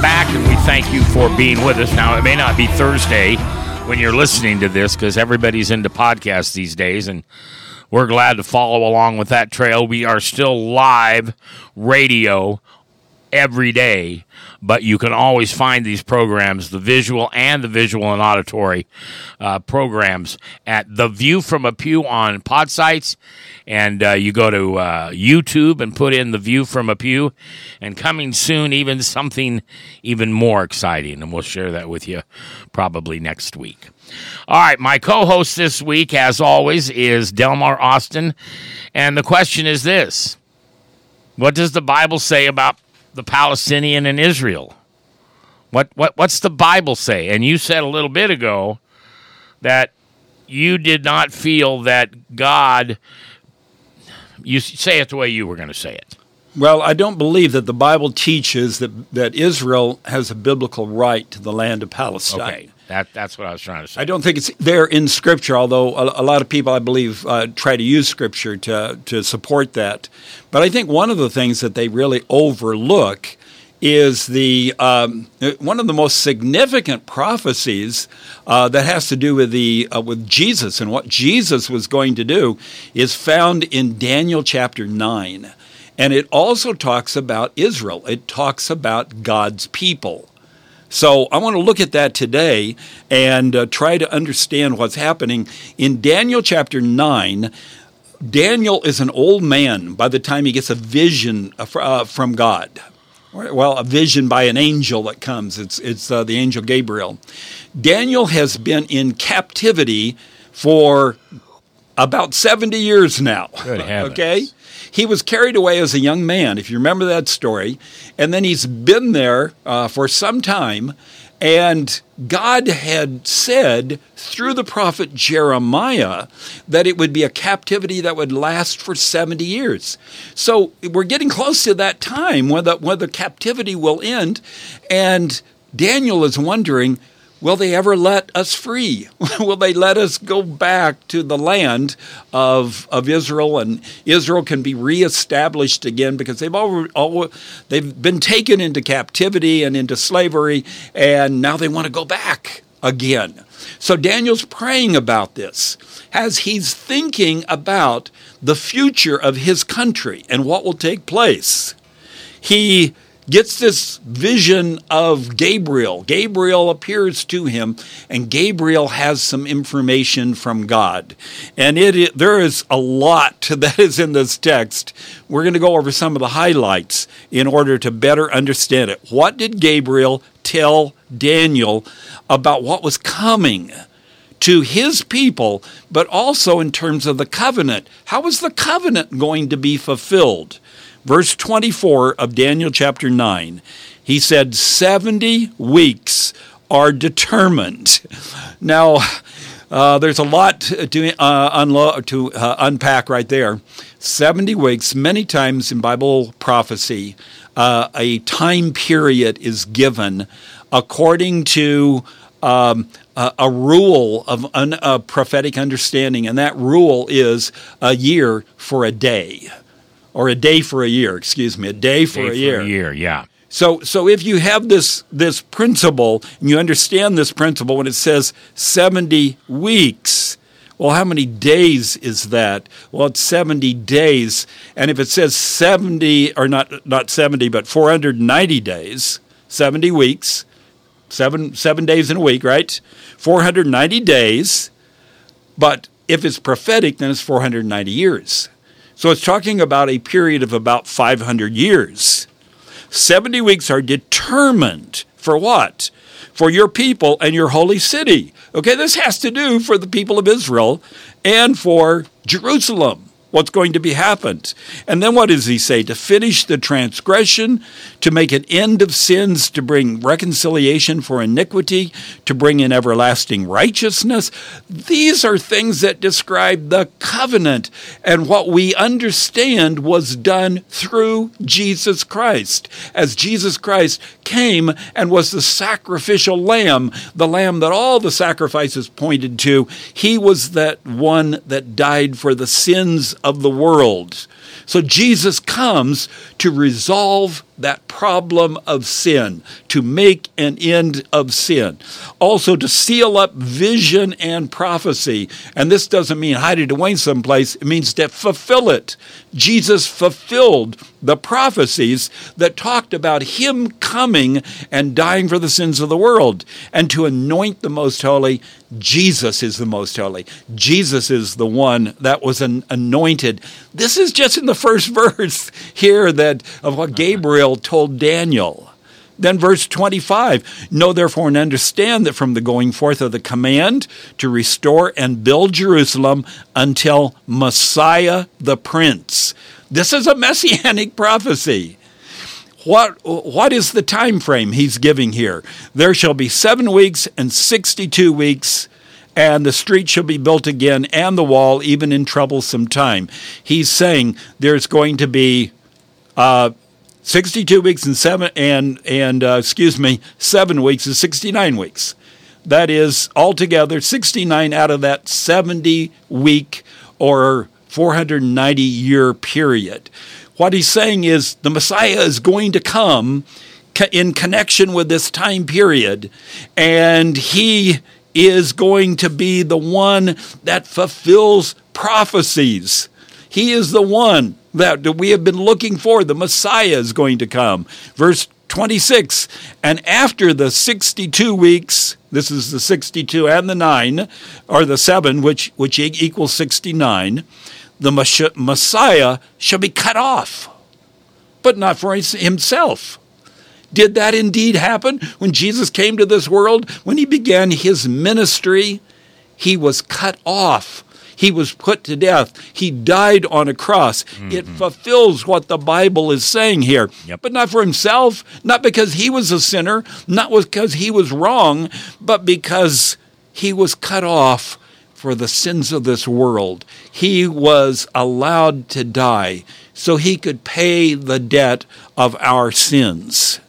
Back and we thank you for being with us. Now, it may not be Thursday when you're listening to this because everybody's into podcasts these days, and we're glad to follow along with that trail. We are still live radio every day, but you can always find these programs, the visual and the visual and auditory uh, programs, at The View from a Pew on pod sites. And uh, you go to uh, YouTube and put in The View from a Pew. And coming soon, even something even more exciting. And we'll share that with you probably next week. All right, my co host this week, as always, is Delmar Austin. And the question is this What does the Bible say about the Palestinian and Israel? What, what, what's the Bible say? And you said a little bit ago that you did not feel that God, you say it the way you were going to say it. Well, I don't believe that the Bible teaches that, that Israel has a biblical right to the land of Palestine. Okay. That, that's what I was trying to say. I don't think it's there in Scripture, although a, a lot of people, I believe, uh, try to use Scripture to, to support that. But I think one of the things that they really overlook is the um, one of the most significant prophecies uh, that has to do with the uh, with Jesus and what Jesus was going to do is found in Daniel chapter nine, and it also talks about Israel. It talks about God's people. So I want to look at that today and uh, try to understand what's happening in Daniel chapter nine. Daniel is an old man by the time he gets a vision uh, from God well, a vision by an angel that comes. It's it's uh, the angel Gabriel. Daniel has been in captivity for about 70 years now. Good heavens. Okay? He was carried away as a young man, if you remember that story. And then he's been there uh, for some time. And God had said through the prophet Jeremiah that it would be a captivity that would last for 70 years. So we're getting close to that time when the, when the captivity will end. And Daniel is wondering, Will they ever let us free? Will they let us go back to the land of, of Israel and Israel can be reestablished again because they've all, all they've been taken into captivity and into slavery and now they want to go back again. So Daniel's praying about this as he's thinking about the future of his country and what will take place. He gets this vision of Gabriel. Gabriel appears to him, and Gabriel has some information from God. And it, it, there is a lot that is in this text. We're going to go over some of the highlights in order to better understand it. What did Gabriel tell Daniel about what was coming? to his people, but also in terms of the covenant. How is the covenant going to be fulfilled? Verse 24 of Daniel chapter 9, he said, 70 weeks are determined. Now, uh, there's a lot to, uh, unlo- to uh, unpack right there. 70 weeks, many times in Bible prophecy, uh, a time period is given according to um, a, a, rule of un, a prophetic understanding, and that rule is a year for a day or a day for a year, excuse me, a day for, Day a, year. a year, yeah. So, so if you have this this principle and you understand this principle when it says seventy weeks, well, how many days is that? Well, it's seventy days, and if it says seventy or not not seventy, but four hundred ninety days, seventy weeks, seven seven days in a week, right? Four hundred ninety days, but if it's prophetic, then it's four hundred ninety years. So it's talking about a period of about 500 years. 70 weeks are determined for what? For your people and your holy city. Okay, this has to do for the people of Israel and for Jerusalem. What's going to be happened. And then what does he say? To finish the transgression, to make an end of sins, to bring reconciliation for iniquity, to bring in everlasting righteousness. These are things that describe the covenant and what we understand was done through Jesus Christ. As Jesus Christ came and was the sacrificial lamb, the lamb that all the sacrifices pointed to, he was that one that died for the sins of the world. So Jesus comes to resolve that problem of sin, to make an end of sin. Also to seal up vision and prophecy. And this doesn't mean hide it away someplace, it means to fulfill it. Jesus fulfilled the prophecies that talked about him coming and dying for the sins of the world. And to anoint the most holy, Jesus is the most holy. Jesus is the one that was an anointed. This is just in the first verse here that of what uh-huh. Gabriel told Daniel. Then, verse 25 Know therefore and understand that from the going forth of the command to restore and build Jerusalem until Messiah the Prince. This is a messianic prophecy. What, what is the time frame he's giving here? There shall be seven weeks and 62 weeks and the street shall be built again, and the wall, even in troublesome time. He's saying there's going to be uh, 62 weeks and seven and and uh, excuse me, seven weeks is 69 weeks. That is altogether 69 out of that 70 week or 490 year period. What he's saying is the Messiah is going to come in connection with this time period, and he is going to be the one that fulfills prophecies. He is the one that we have been looking for. The Messiah is going to come. Verse 26 And after the 62 weeks, this is the 62 and the 9, or the 7, which, which equals 69, the Messiah shall be cut off, but not for himself. Did that indeed happen when Jesus came to this world? When he began his ministry, he was cut off. He was put to death. He died on a cross. Mm-hmm. It fulfills what the Bible is saying here. Yep. But not for himself, not because he was a sinner, not because he was wrong, but because he was cut off for the sins of this world. He was allowed to die so he could pay the debt of our sins.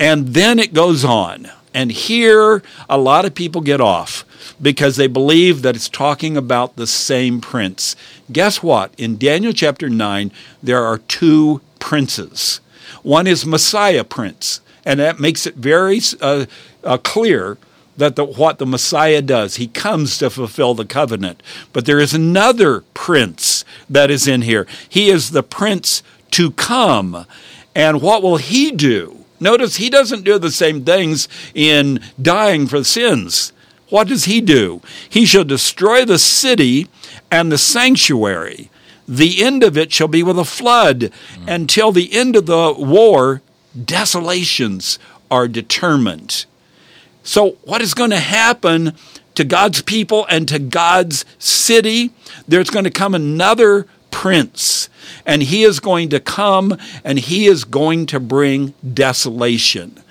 And then it goes on. And here, a lot of people get off because they believe that it's talking about the same prince. Guess what? In Daniel chapter 9, there are two princes. One is Messiah Prince, and that makes it very uh, uh, clear that the, what the Messiah does. He comes to fulfill the covenant. But there is another prince that is in here. He is the prince to come. And what will he do? Notice he doesn't do the same things in dying for sins. What does he do? He shall destroy the city and the sanctuary. The end of it shall be with a flood. Mm. Until the end of the war, desolations are determined. So, what is going to happen to God's people and to God's city? There's going to come another prince and he is going to come and he is going to bring desolation.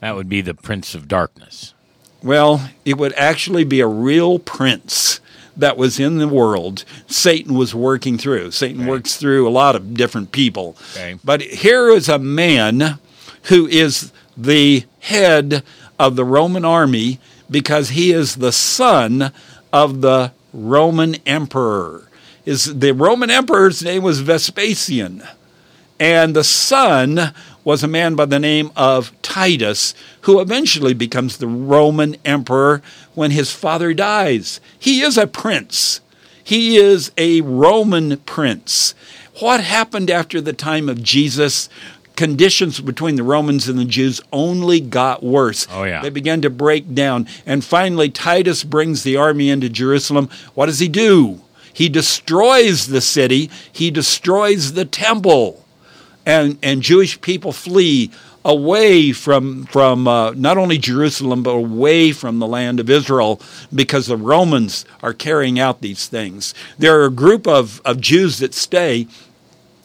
That would be the prince of darkness. Well, it would actually be a real prince that was in the world Satan was working through. Satan okay. works through a lot of different people. Okay. But here is a man who is the head of the Roman army because he is the son of the Roman emperor is the Roman emperor's name was Vespasian, and the son was a man by the name of Titus, who eventually becomes the Roman emperor when his father dies. He is a prince. He is a Roman prince. What happened after the time of Jesus? Conditions between the Romans and the Jews only got worse. Oh, yeah. They began to break down. And finally, Titus brings the army into Jerusalem. What does he do? He destroys the city, he destroys the temple, and, and Jewish people flee away from from uh, not only Jerusalem but away from the land of Israel because the Romans are carrying out these things. There are a group of, of Jews that stay.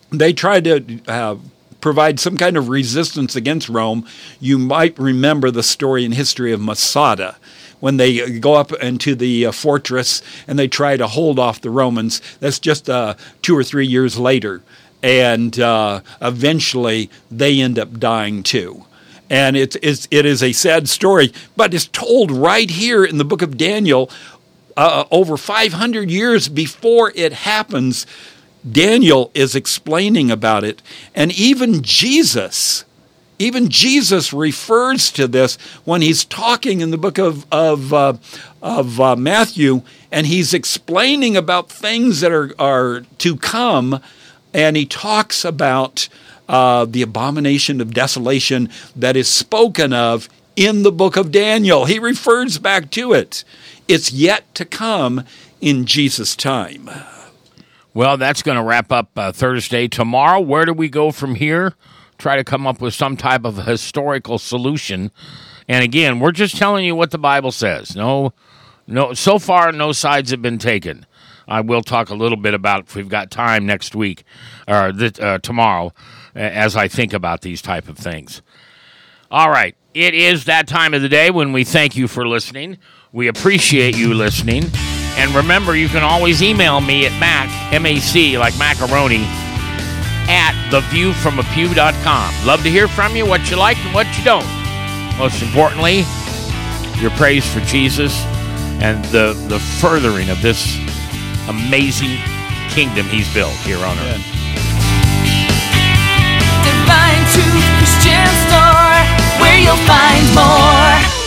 They try to uh, provide some kind of resistance against Rome. You might remember the story in history of Masada when they go up into the uh, fortress and they try to hold off the Romans. That's just uh, two or three years later and uh, eventually they end up dying too. And it's, it's, it is a sad story, but it's told right here in the book of Daniel uh, over 500 years before it happens. Daniel is explaining about it. And even Jesus, even Jesus refers to this when he's talking in the book of, of, uh, of uh, Matthew, and he's explaining about things that are, are to come and he talks about uh, the abomination of desolation that is spoken of in the book of Daniel. He refers back to it. It's yet to come in Jesus' time. Well, that's going to wrap up uh, Thursday. Tomorrow, where do we go from here? Try to come up with some type of historical solution. And again, we're just telling you what the Bible says. No, no. So far, no sides have been taken. I will talk a little bit about if we've got time next week or th- uh, tomorrow as I think about these type of things. All right, it is that time of the day when we thank you for listening. We appreciate you listening. And remember, you can always email me at mac, M-A-C, like macaroni, at theviewfromapew.com. Love to hear from you, what you like and what you don't. Most importantly, your praise for Jesus and the, the furthering of this amazing kingdom he's built here on earth. Divine Truth Christian Store, where you'll find more.